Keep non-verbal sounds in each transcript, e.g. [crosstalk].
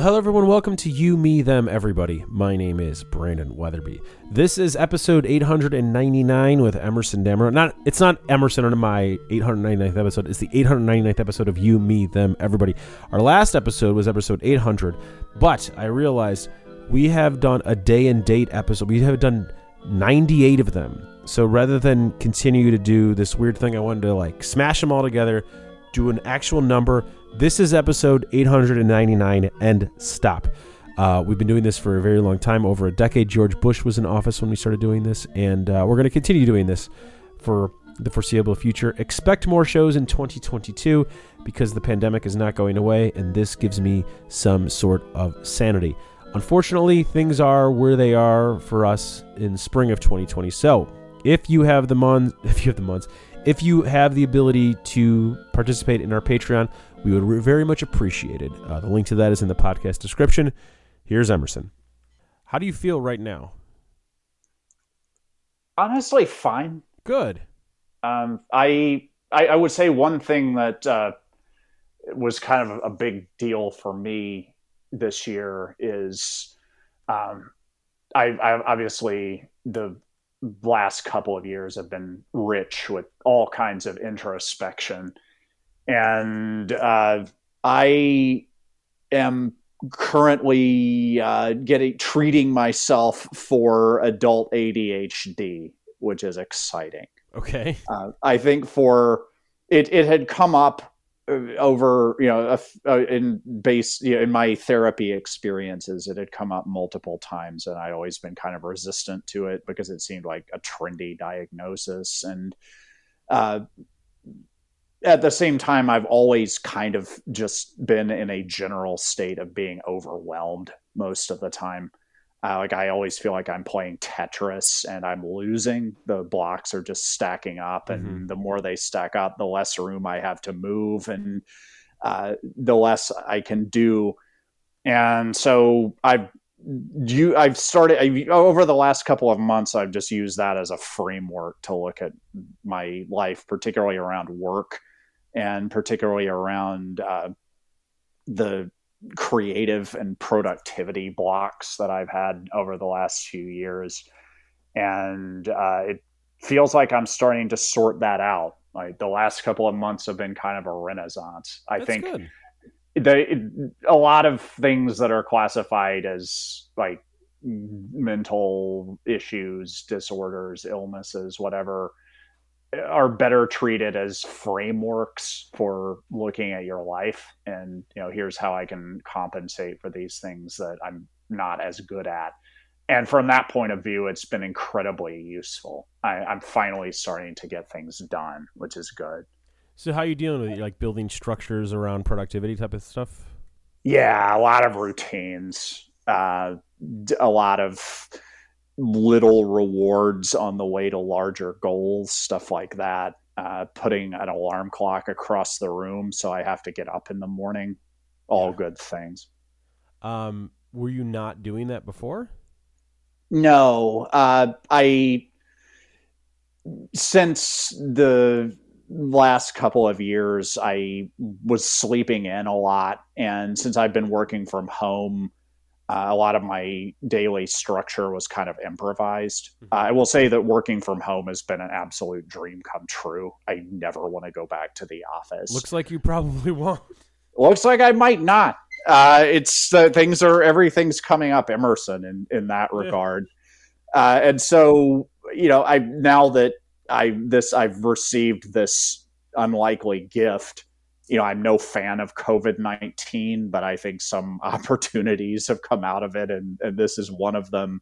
Hello, everyone. Welcome to You, Me, Them, Everybody. My name is Brandon Weatherby. This is episode 899 with Emerson Dammer. Not, it's not Emerson on my 899th episode. It's the 899th episode of You, Me, Them, Everybody. Our last episode was episode 800, but I realized we have done a day and date episode. We have done 98 of them. So rather than continue to do this weird thing, I wanted to like smash them all together, do an actual number this is episode 899 and stop. Uh, we've been doing this for a very long time, over a decade. George Bush was in office when we started doing this, and uh, we're going to continue doing this for the foreseeable future. Expect more shows in 2022 because the pandemic is not going away, and this gives me some sort of sanity. Unfortunately, things are where they are for us in spring of 2020. So, if you have the months, [laughs] if you have the months, if you have the ability to participate in our Patreon, we would very much appreciate it. Uh, the link to that is in the podcast description. Here's Emerson. How do you feel right now? Honestly, fine. Good. Um, I, I, I would say one thing that uh, was kind of a big deal for me this year is um, I, I obviously the last couple of years have been rich with all kinds of introspection and uh, I am currently uh, getting treating myself for adult ADHD, which is exciting. Okay. Uh, I think for it, it had come up over you know uh, in base you know, in my therapy experiences it had come up multiple times and i'd always been kind of resistant to it because it seemed like a trendy diagnosis and uh, at the same time, I've always kind of just been in a general state of being overwhelmed most of the time. Uh, like I always feel like I'm playing Tetris and I'm losing. The blocks are just stacking up, and mm-hmm. the more they stack up, the less room I have to move, and uh, the less I can do. And so I've you I've started I, over the last couple of months. I've just used that as a framework to look at my life, particularly around work and particularly around uh, the creative and productivity blocks that I've had over the last few years. And uh, it feels like I'm starting to sort that out. Like the last couple of months have been kind of a renaissance. I That's think good. The, a lot of things that are classified as like mental issues, disorders, illnesses, whatever, are better treated as frameworks for looking at your life. And you know here's how i can compensate for these things that i'm not as good at. And from that point of view it's been incredibly useful. I, am finally starting to get things done which is good. So how are you dealing with it? Like building structures around productivity type of stuff? Yeah a lot of routines uh, a lot of little rewards on the way to larger goals, stuff like that. Uh, putting an alarm clock across the room so I have to get up in the morning. All yeah. good things. Um, were you not doing that before? No, uh, I since the last couple of years I was sleeping in a lot, and since I've been working from home uh, a lot of my daily structure was kind of improvised. Mm-hmm. Uh, I will say that working from home has been an absolute dream come true. I never want to go back to the office. Looks like you probably [laughs] won't. Looks like I might not. Uh, it's things are everything's coming up Emerson in in that regard, yeah. Uh, and so you know I now that I this I've received this unlikely gift you know, I'm no fan of COVID 19, but I think some [laughs] opportunities have come out of it, and, and this is one of them.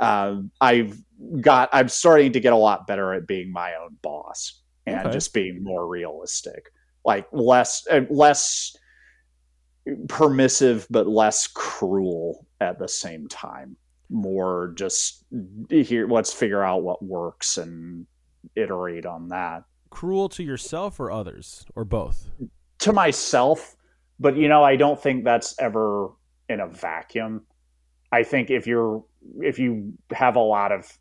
Uh, I've got, I'm starting to get a lot better at being my own boss and okay. just being more realistic, like less, uh, less permissive, but less cruel at the same time. More just here, let's figure out what works and iterate on that cruel to yourself or others or both? To myself, but you know, I don't think that's ever in a vacuum. I think if you're if you have a lot of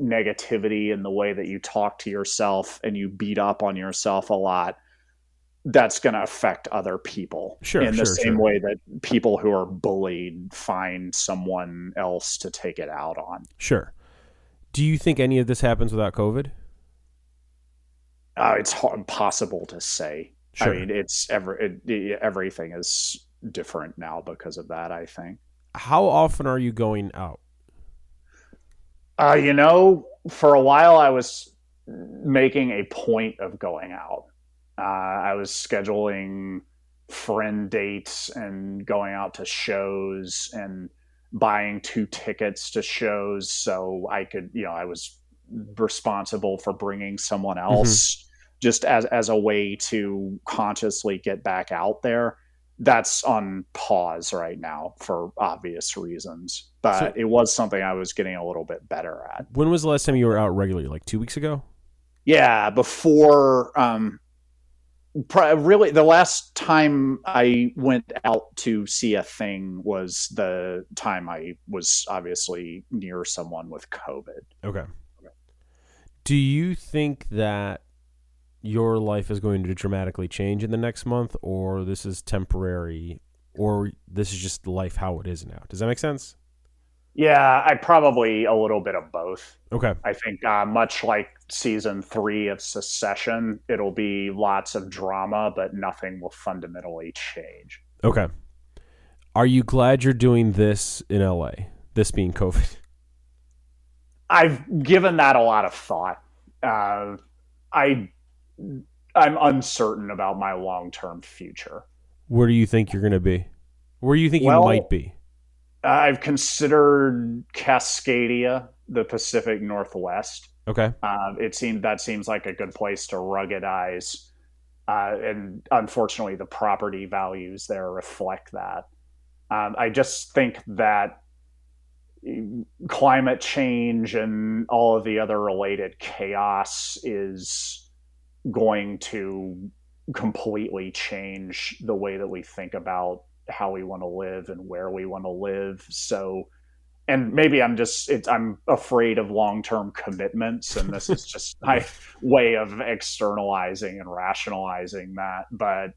negativity in the way that you talk to yourself and you beat up on yourself a lot, that's going to affect other people Sure, in the sure, same sure. way that people who are bullied find someone else to take it out on. Sure. Do you think any of this happens without COVID? Uh, it's hard, impossible to say. Sure. I mean, it's every it, everything is different now because of that. I think. How often are you going out? Uh, you know, for a while I was making a point of going out. Uh, I was scheduling friend dates and going out to shows and buying two tickets to shows so I could, you know, I was responsible for bringing someone else just as as a way to consciously get back out there. That's on pause right now for obvious reasons, but So- it was something I was getting a little bit better at. When was the last time you were out regularly? Like two weeks ago? Yeah, before um really the last time I went out to see a thing was the time I was obviously near someone with COVID. Okay. Do you think that your life is going to dramatically change in the next month, or this is temporary, or this is just life how it is now? Does that make sense? Yeah, I probably a little bit of both. Okay. I think uh, much like season three of Succession, it'll be lots of drama, but nothing will fundamentally change. Okay. Are you glad you're doing this in LA? This being COVID? I've given that a lot of thought. Uh, I I'm uncertain about my long term future. Where do you think you're going to be? Where do you think Well- you might be? I've considered Cascadia, the Pacific Northwest. Okay. Uh, it seemed that seems like a good place to ruggedize, uh, and unfortunately, the property values there reflect that. Um, I just think that climate change and all of the other related chaos is going to completely change the way that we think about how we want to live and where we want to live. So, and maybe I'm just it's, I'm afraid of long term commitments, and this is just my [laughs] way of externalizing and rationalizing that. But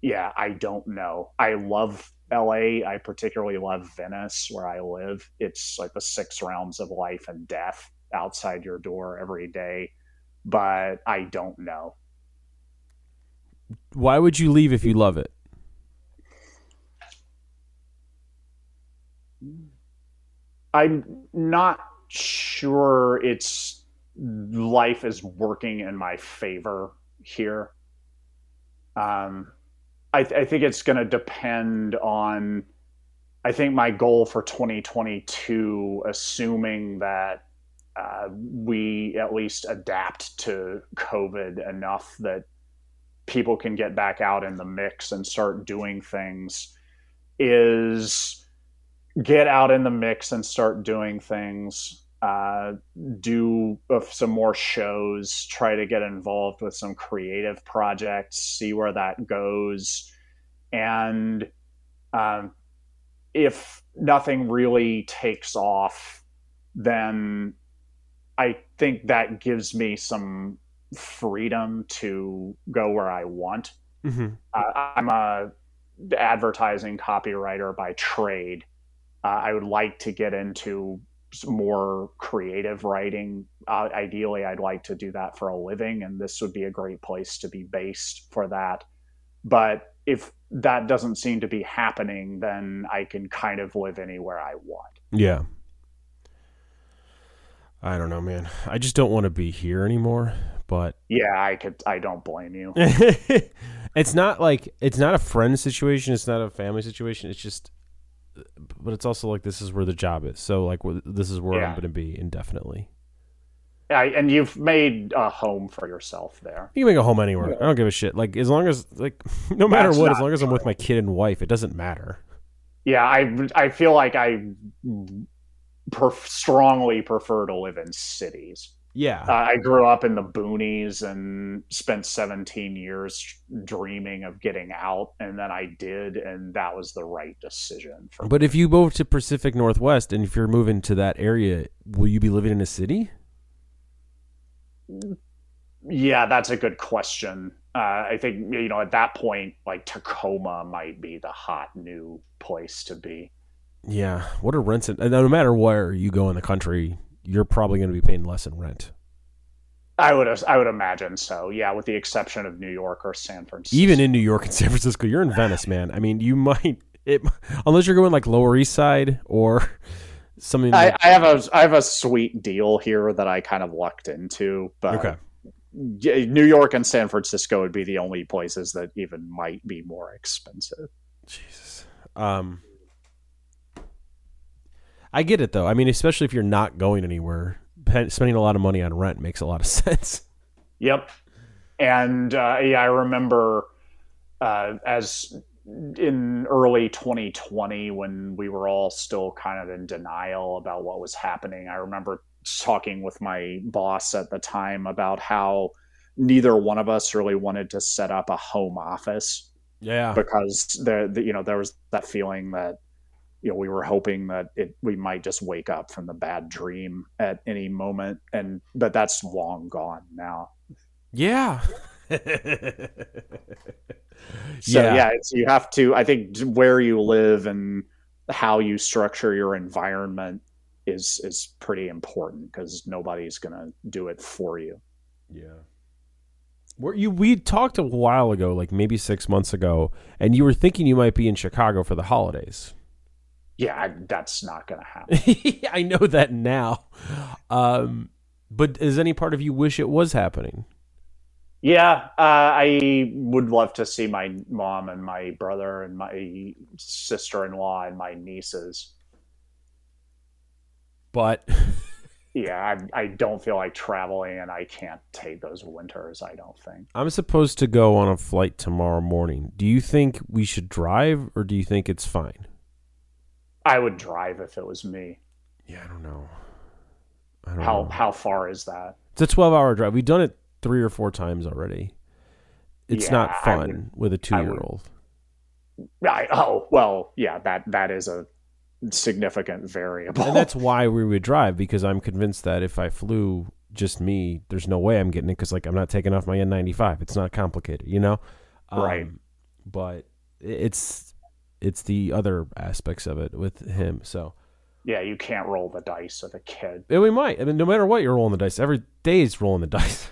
yeah, I don't know. I love LA. I particularly love Venice, where I live. It's like the six realms of life and death outside your door every day. But I don't know. Why would you leave if you love it? I'm not sure it's life is working in my favor here. Um, I, I think it's going to depend on. I think my goal for 2022, assuming that uh, we at least adapt to COVID enough that people can get back out in the mix and start doing things, is get out in the mix and start doing things uh, do uh, some more shows try to get involved with some creative projects see where that goes. And um, if nothing really takes off then i think that gives me some freedom to go where i want. Mm-hmm. uh, i'm a advertising copywriter by trade. Uh, I would like to get into more creative writing. Uh, ideally, I'd like to do that for a living, and this would be a great place to be based for that. But if that doesn't seem to be happening, then I can kind of live anywhere I want. Yeah. I don't know, man. I just don't want to be here anymore. But Yeah, I could. I don't blame you. [laughs] it's not like it's not a friend situation. It's not a family situation. It's just, but it's also like this is where the job is. So like this is where I'm going to be indefinitely. I, and you've made a home for yourself there. You can make a home anywhere. I don't give a shit. Like as long as like [laughs] no matter That's what, as long as I'm with my kid and wife, it doesn't matter. Yeah, I I feel like I strongly prefer to live in cities. Yeah. Uh, I grew up in the boonies and spent 17 years dreaming of getting out, and then I did, and that was the right decision for but if you move to Pacific Northwest and if you're moving to that area, will you be living in a city? Yeah, that's a good question. Uh, I think you know at that point, like Tacoma might be the hot new place to be. Yeah, what are rents? In, no matter where you go in the country, you're probably going to be paying less in rent. I would I would imagine so. Yeah, with the exception of New York or San Francisco. Even in New York and [laughs] San Francisco, you're in Venice, man. I mean, you might it unless you're going like Lower East Side or [laughs] something. I, Like, I have a I have a sweet deal here that I kind of lucked into, but okay, New York and San Francisco would be the only places that even might be more expensive. Jesus. Um, I get it though. I mean, especially if you're not going anywhere, spending a lot of money on rent makes a lot of [laughs] sense. Yep. And uh, yeah, I remember uh, as in early 2020 when we were all still kind of in denial about what was happening. I remember talking with my boss at the time about how neither one of us really wanted to set up a home office Yeah. because there, the, you know, there was that feeling that you know we were hoping that it we might just wake up from the bad dream at any moment, and but that's long gone now. Yeah. [laughs] So Yeah. yeah, it's, you have to. I think where you live and how you structure your environment is is pretty important because nobody's gonna do it for you. Yeah. Were you we talked a while ago, like maybe six months ago, and you were thinking you might be in Chicago for the holidays. Yeah, I, that's not gonna happen. [laughs] I know that now. Um, but does any part of you wish it was happening? Yeah, uh, I would love to see my mom and my brother and my sister-in-law and my nieces. But [laughs] Yeah, I, I don't feel like traveling, and I can't take those winters. I don't think. I'm supposed to go on a flight tomorrow morning. Do you think we should drive or do you think it's fine? I would drive if it was me. Yeah, I don't know. I don't How know. how far is that? It's a 12 hour drive. We've done it three or four times already. It's Yeah, not fun would- with a two year old. I, oh well, yeah. That that is a significant variable. And that's [laughs] why we would drive because I'm convinced that if I flew just me, there's no way I'm getting it because like I'm not taking off my N95. It's not complicated, you know. Um, Right. But it's it's the other aspects of it with him. So yeah, you can't roll the dice with a kid, and we might. I mean, no matter what, you're rolling the dice. Every day is rolling the [laughs] dice.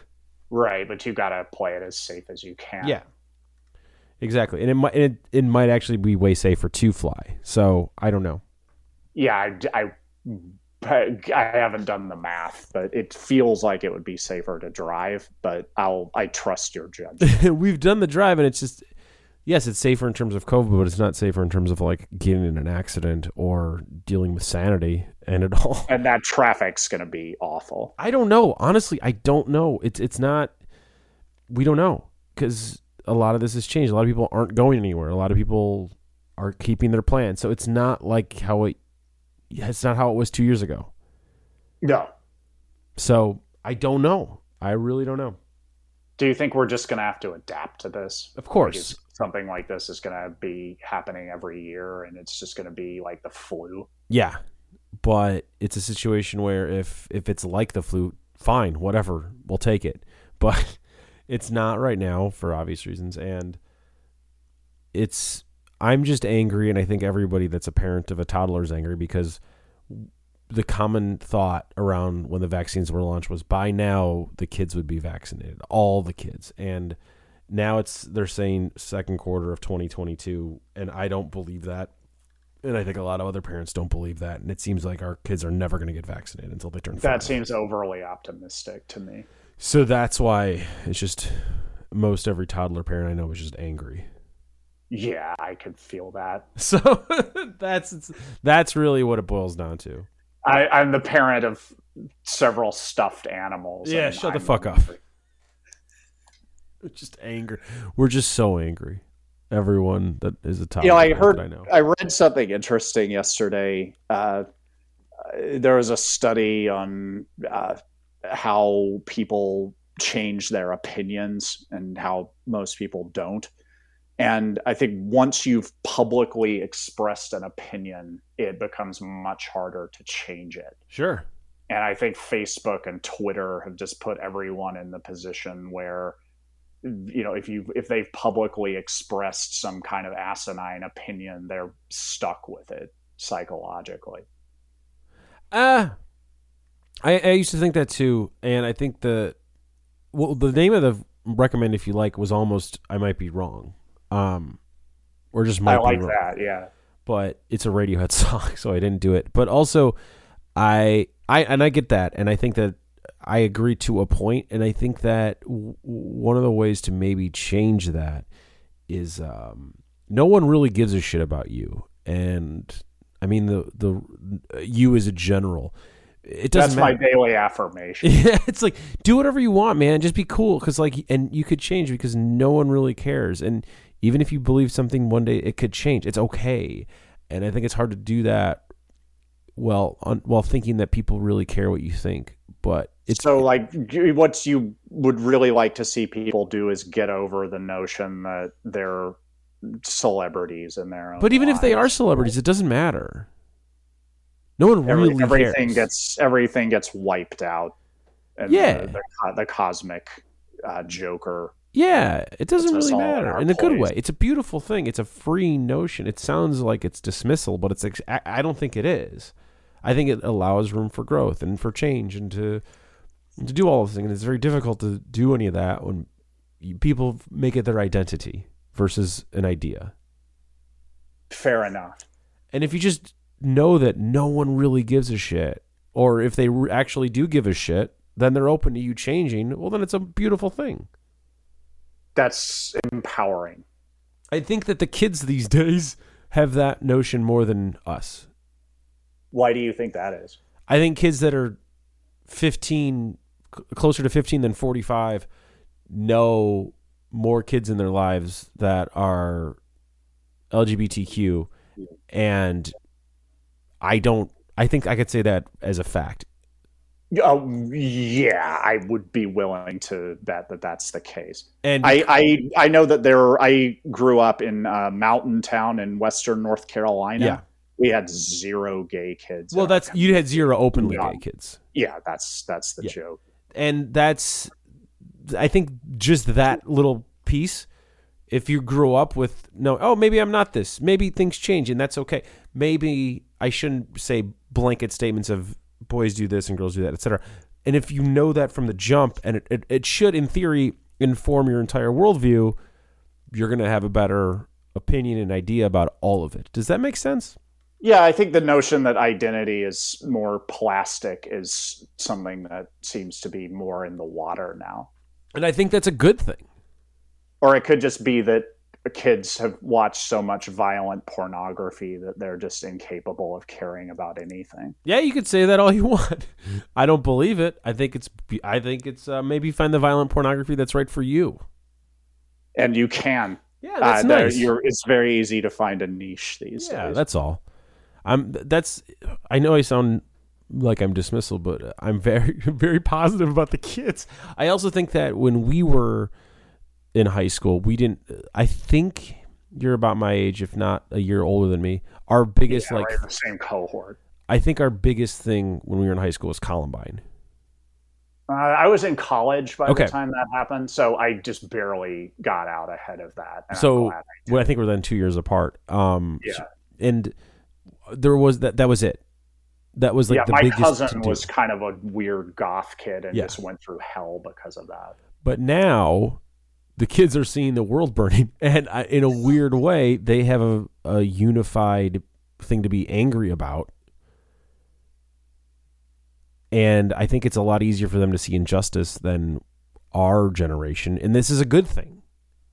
right? But you gotta play it as safe as you can. Yeah. Exactly, and it might it, it might actually be way safer to fly. So I don't know. yeah. I, I I haven't done the math, but it feels like it would be safer to drive. But I'll I trust your judgment. [laughs] We've done the drive, and it's just yes, it's safer in terms of COVID, but it's not safer in terms of like getting in an accident or dealing with sanity and it [laughs] all. and that traffic's gonna be awful. I don't know. Honestly, I don't know. It's it's not. We don't know because a lot of this has changed. A lot of people aren't going anywhere. A lot of people are keeping their plans. So it's not like how it. It's not how it was two years ago. No. So I don't know. I really don't know. Do you think we're just gonna have to adapt to this? Of course, something like this is gonna be happening every year, and it's just gonna be like the flu. Yeah, but it's a situation where if if it's like the flu, fine, whatever, we'll take it. [laughs] But it's not right now for obvious reasons, and it's I'm just angry, and I think everybody that's a parent of a toddler is angry because the common thought around when the vaccines were launched was by now the kids would be vaccinated, all the kids, and now it's they're saying second quarter of 2022, and I don't believe that. And I think a lot of other parents don't believe that. And it seems like our kids are never going to get vaccinated until they turn That five. seems overly optimistic to me. so that's why it's just most every toddler parent I know is just angry. Yeah, I could feel that. [laughs] So that's that's really what it boils down to. I, I'm the parent of several stuffed animals. Yeah, shut the I'm fuck up. [laughs] just angry. We're just so angry. Everyone that is a top. You know, I heard, I know. I read something interesting yesterday. Uh, there was a study on uh, how people change their opinions and how most people don't. And I think once you've publicly expressed an opinion, it becomes much harder to change it. Sure. And I think Facebook and Twitter have just put everyone in the position where you know if you if they've publicly expressed some kind of asinine opinion they're stuck with it psychologically. Uh I, I used to think that too and i think the well the name of the recommend if you like was almost i might be wrong um or just might i like be wrong. that yeah. But it's a radiohead [laughs] song so i didn't do it. But also i i and i get that and i think that I agree to a point, and I think that w- one of the ways to maybe change that is um, no one really gives a shit about you, and I mean the the you as a general. It doesn't. That's matter. my daily [laughs] affirmation. Yeah, it's like do whatever you want, man. Just be cool, because like, and you could change because no one really cares, and even if you believe something one day, it could change. It's okay, and I think it's hard to do that. Well, on, while thinking that people really care what you think, but it's so like what you would really like to see people do is get over the notion that they're celebrities in their own but even lives. if they are celebrities it doesn't matter. No one Every, really everything cares. gets everything gets wiped out and Yeah. the, the, the cosmic uh, joker. Yeah it doesn't really all in matter in a good way. it's a beautiful thing. It's a free notion. It sounds like it's dismissal but it's—I I don't think it is i think it allows room for growth and for change and to to do all of those things and it's very difficult to do any of that when people make it their identity versus an idea fair enough And if you just know that no one really gives a shit, or if they re- actually do give a shit, then they're open to you changing, well, then it's a beautiful thing. that's empowering I think that the kids these [laughs] days have that notion more than us. Why do you think that is I think kids that are 15, closer to 15 than 45, know more kids in their lives that are LGBTQ. And I don't, I think I could say that as a fact. oh yeah i would be willing to bet that that's the case And I, I I know that there. I grew up in a mountain town in western North Carolina. Yeah. We had zero gay kids. Well, that's you had zero openly Yeah. gay kids, yeah. That's that's the Yeah. joke. and that's I think just that little piece. If you grew up with no, oh maybe I'm not this. Maybe things change, and that's okay. Maybe I shouldn't say blanket statements of boys do this and girls do that, etc. And if you know that from the jump, and it, it, it should, in theory, inform your entire worldview, you're going to have a better opinion and idea about all of it. Does that make sense? Yeah, I think the notion that identity is more plastic is something that seems to be more in the water now. And I think that's a good thing. Or it could just be that kids have watched so much violent pornography that they're just incapable of caring about anything. Yeah, you could say that all you [laughs] want. I don't believe it. I think it's. I think it's uh, maybe find the violent pornography that's right for you. And you can. Yeah, that's Uh, nice. You're, it's very easy to find a niche these yeah, days. Yeah, that's all. I'm. That's. I know I sound like I'm dismissal, but I'm very, [laughs] very positive about the kids. I also think that when we were in high school, we didn't. I think you're about my age, if not a year older than me. Our biggest, Yeah, like, right, the same cohort. I think our biggest thing when we were in high school was Columbine. Uh, I was in college by Okay. the time that happened, so I just barely got out ahead of that. So, I Well, I think we're then two years apart. Um, Yeah. and there was that. That was it. That was like yeah, the my biggest. cousin was kind of a weird goth kid and Yeah. just went through hell because of that. But now the kids are seeing the world burning, [laughs] and I, in a weird way, they have a, a unified thing to be angry about. And I think it's a lot easier for them to see injustice than our generation, and this is a good thing.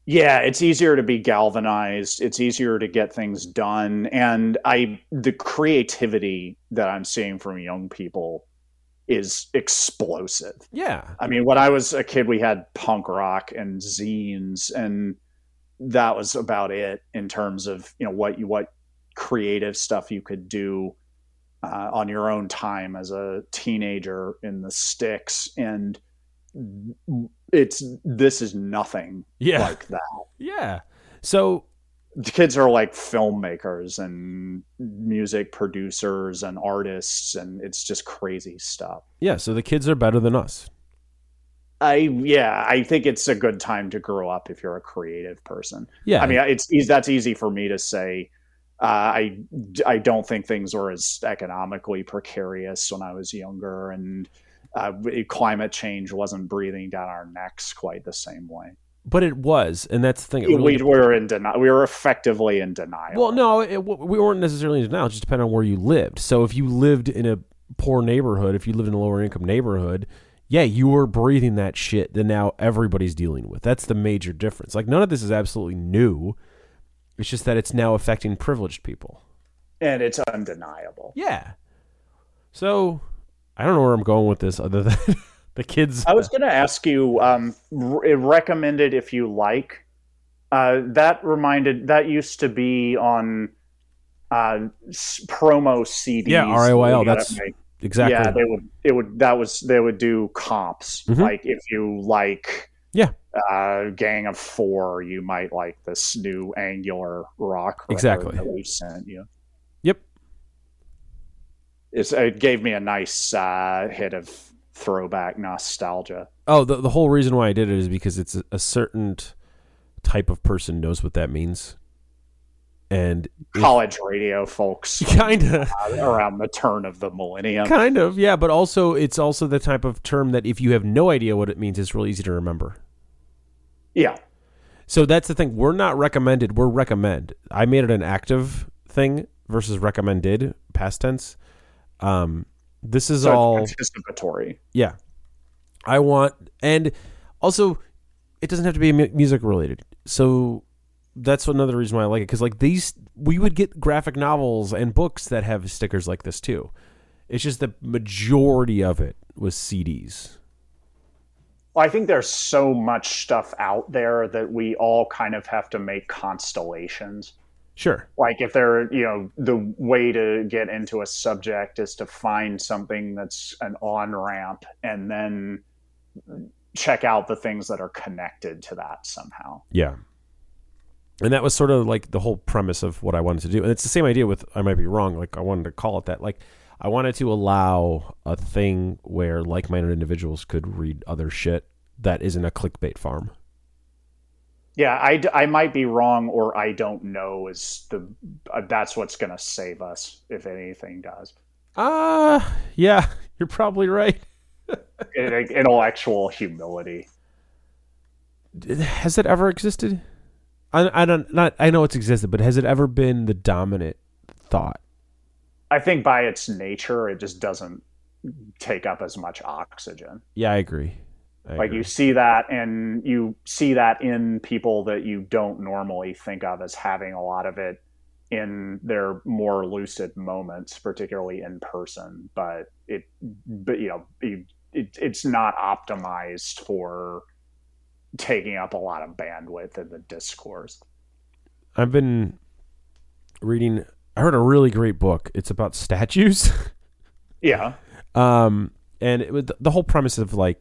Yeah, it's easier to be galvanized. It's easier to get things done, and I the creativity that I'm seeing from young people is explosive. Yeah, I mean, when I was a kid, we had punk rock and zines, and that was about it in terms of you know what you what creative stuff you could do uh, on your own time as a teenager in the sticks, and it's this is nothing yeah, like that. yeah. So The kids are like filmmakers and music producers and artists, and it's just crazy stuff. yeah, so the kids are better than us. I yeah, I think it's a good time to grow up if you're a creative person. Yeah, I mean, it's that's easy for me to say. Uh, I I don't think things were as economically precarious when I was younger, and uh, climate change wasn't breathing down our necks quite the same way. but it was, and that's the thing. Really we were in denial. We were effectively in denial. Well, no, it, we weren't necessarily in denial. It just depended on where you lived. So if you lived in a poor neighborhood, if you lived in a lower income neighborhood, yeah, you were breathing that shit that now everybody's dealing with. That's the major difference. Like none of this is absolutely new. It's just that it's now affecting privileged people. and it's undeniable. Yeah. So I don't know where I'm going with this other than [laughs] the kids. I was going to ask you, um, re- recommended if you like. Uh, that reminded that used to be on uh, promo CDs. Yeah, RIYL, that's make- exactly. Yeah, they would. It would. That was. They would do comps. Mhm. Like if you like. Yeah. Uh, Gang of Four, you might like this new Angular rock. Exactly. That we sent you. It gave me a nice uh, hit of throwback nostalgia. Oh, the the whole reason why I did it is because it's a, a certain type of person knows what that means, and if- college radio folks [laughs] kind of, around the turn of the millennium. kind of, yeah. But also, it's also the type of term that if you have no idea what it means, it's really easy to remember. Yeah. So that's the thing. We're not recommended. We're recommend. I made it an active thing versus recommended past tense. Um, this is So all. anticipatory. Yeah. I want, and also, it doesn't have to be music related. So that's another reason why I like it. Because, like, these, we would get graphic novels and books that have stickers like this too. It's just the majority of it was CDs. Well, I think there's so much stuff out there that we all kind of have to make constellations. Sure. Like if they're, you know, the way to get into a subject is to find something that's an on ramp and then check out the things that are connected to that somehow. Yeah. And that was sort of like the whole premise of what I wanted to do. And it's the same idea with, I might be wrong, like I wanted to call it that. Like, I wanted to allow a thing where like minded individuals could read other shit that isn't a clickbait farm. Yeah, I, I might be wrong or I don't know is the uh, that's what's going to save us if anything does. Ah, yeah, [laughs] you're probably right. [laughs] In- Intellectual humility. Has it ever existed? I, I don't not I know it's existed, but has it ever been the dominant thought? I think by its nature, it just doesn't take up as much oxygen. Yeah, I agree. I Like agree. you see that, and you see that in people that you don't normally think of as having a lot of it in their more lucid moments, particularly in person. But it, but you know, it, it, it's not optimized for taking up a lot of bandwidth in the discourse. I've been reading. I heard a really great book. It's about statues. [laughs] Yeah, um, and it was the whole premise of like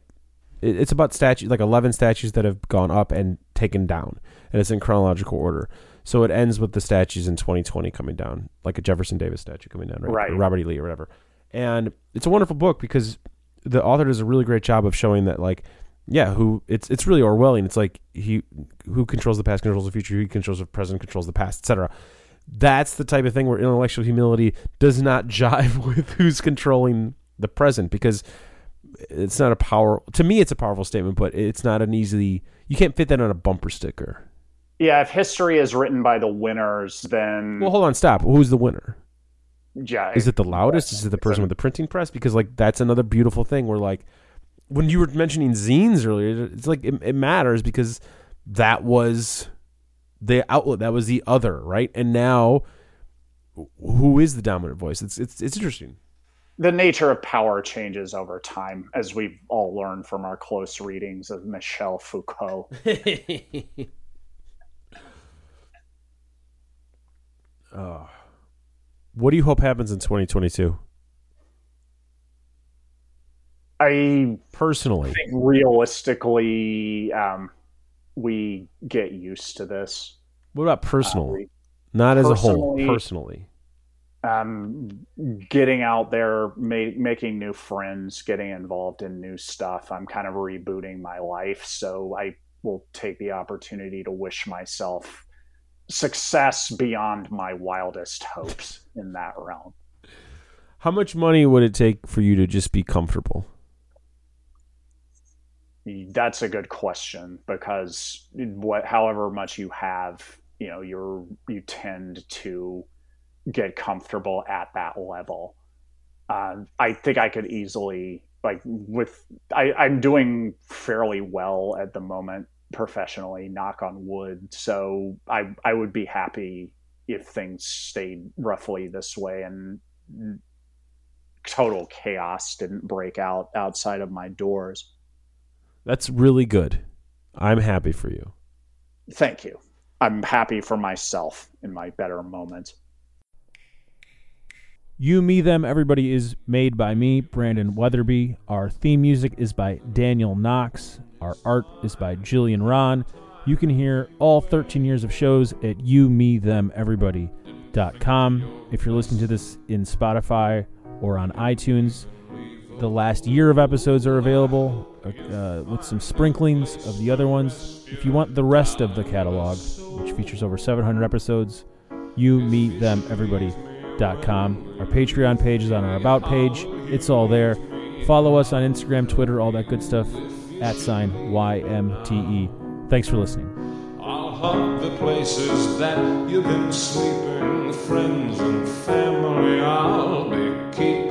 it's about statues, like eleven statues that have gone up and taken down, and it's in chronological order. So it ends with the statues in 2020 coming down, like a Jefferson Davis statue coming down, right? Right. Or Robert E. Lee or whatever. And it's a wonderful book because the author does a really great job of showing that, like, yeah, who it's it's really Orwellian. It's like he who controls the past controls the future, who controls the present controls the past, etc. That's the type of thing where intellectual humility does not [laughs] jive with who's controlling the present because it's not a power. To me, it's a powerful statement, but it's not an easily. You can't fit that on a bumper sticker. yeah. If history is written by the winners, then Well, hold on, stop. Who's the winner? yeah, Is it the loudest? Is it the person with the printing press? Because like that's another beautiful thing where like when you were mentioning zines earlier, it's like it, it matters because that was the outlet, that was the other, right? And now, who is the dominant voice? It's it's it's interesting. The nature of power changes over time, as we've all learned from our close readings of Michel Foucault. oh. [laughs] What do you hope happens in 2022? I Personally, think realistically, um, we get used to this. what about Uh, personal? we- Not as a whole, personally- personally. um, getting out there, ma- making new friends, getting involved in new stuff. I'm kind of rebooting my life, so I will take the opportunity to wish myself success beyond my wildest hopes in that realm. How much money would it take for you to just be comfortable? That's a good question because what, however much you have, you know, you're you tend to get comfortable at that level. Uh, I think I could easily like with I, I'm doing fairly well at the moment professionally, knock on wood. So I I would be happy if things stayed roughly this way and total chaos didn't break out outside of my doors. That's really good. I'm happy for you. Thank you. I'm happy for myself in my better moments. You, Me, Them, Everybody is made by me, Brandon Weatherby. Our theme music is by Daniel Knox. Our art is by Jillian Ron. You can hear all 13 years of shows at you, me, them, everybody.com. If you're listening to this in Spotify or on iTunes, the last year of episodes are available uh, with some sprinklings of the other ones. If you want the rest of the catalog, which features over 700 episodes, you, me, them, everybody. Our Patreon page is on our About page. It's all there. Follow us on Instagram, Twitter, all that good stuff. At sign YMTE. Thanks for listening. I'll the places that you've been sleeping, friends and family I'll be keeping.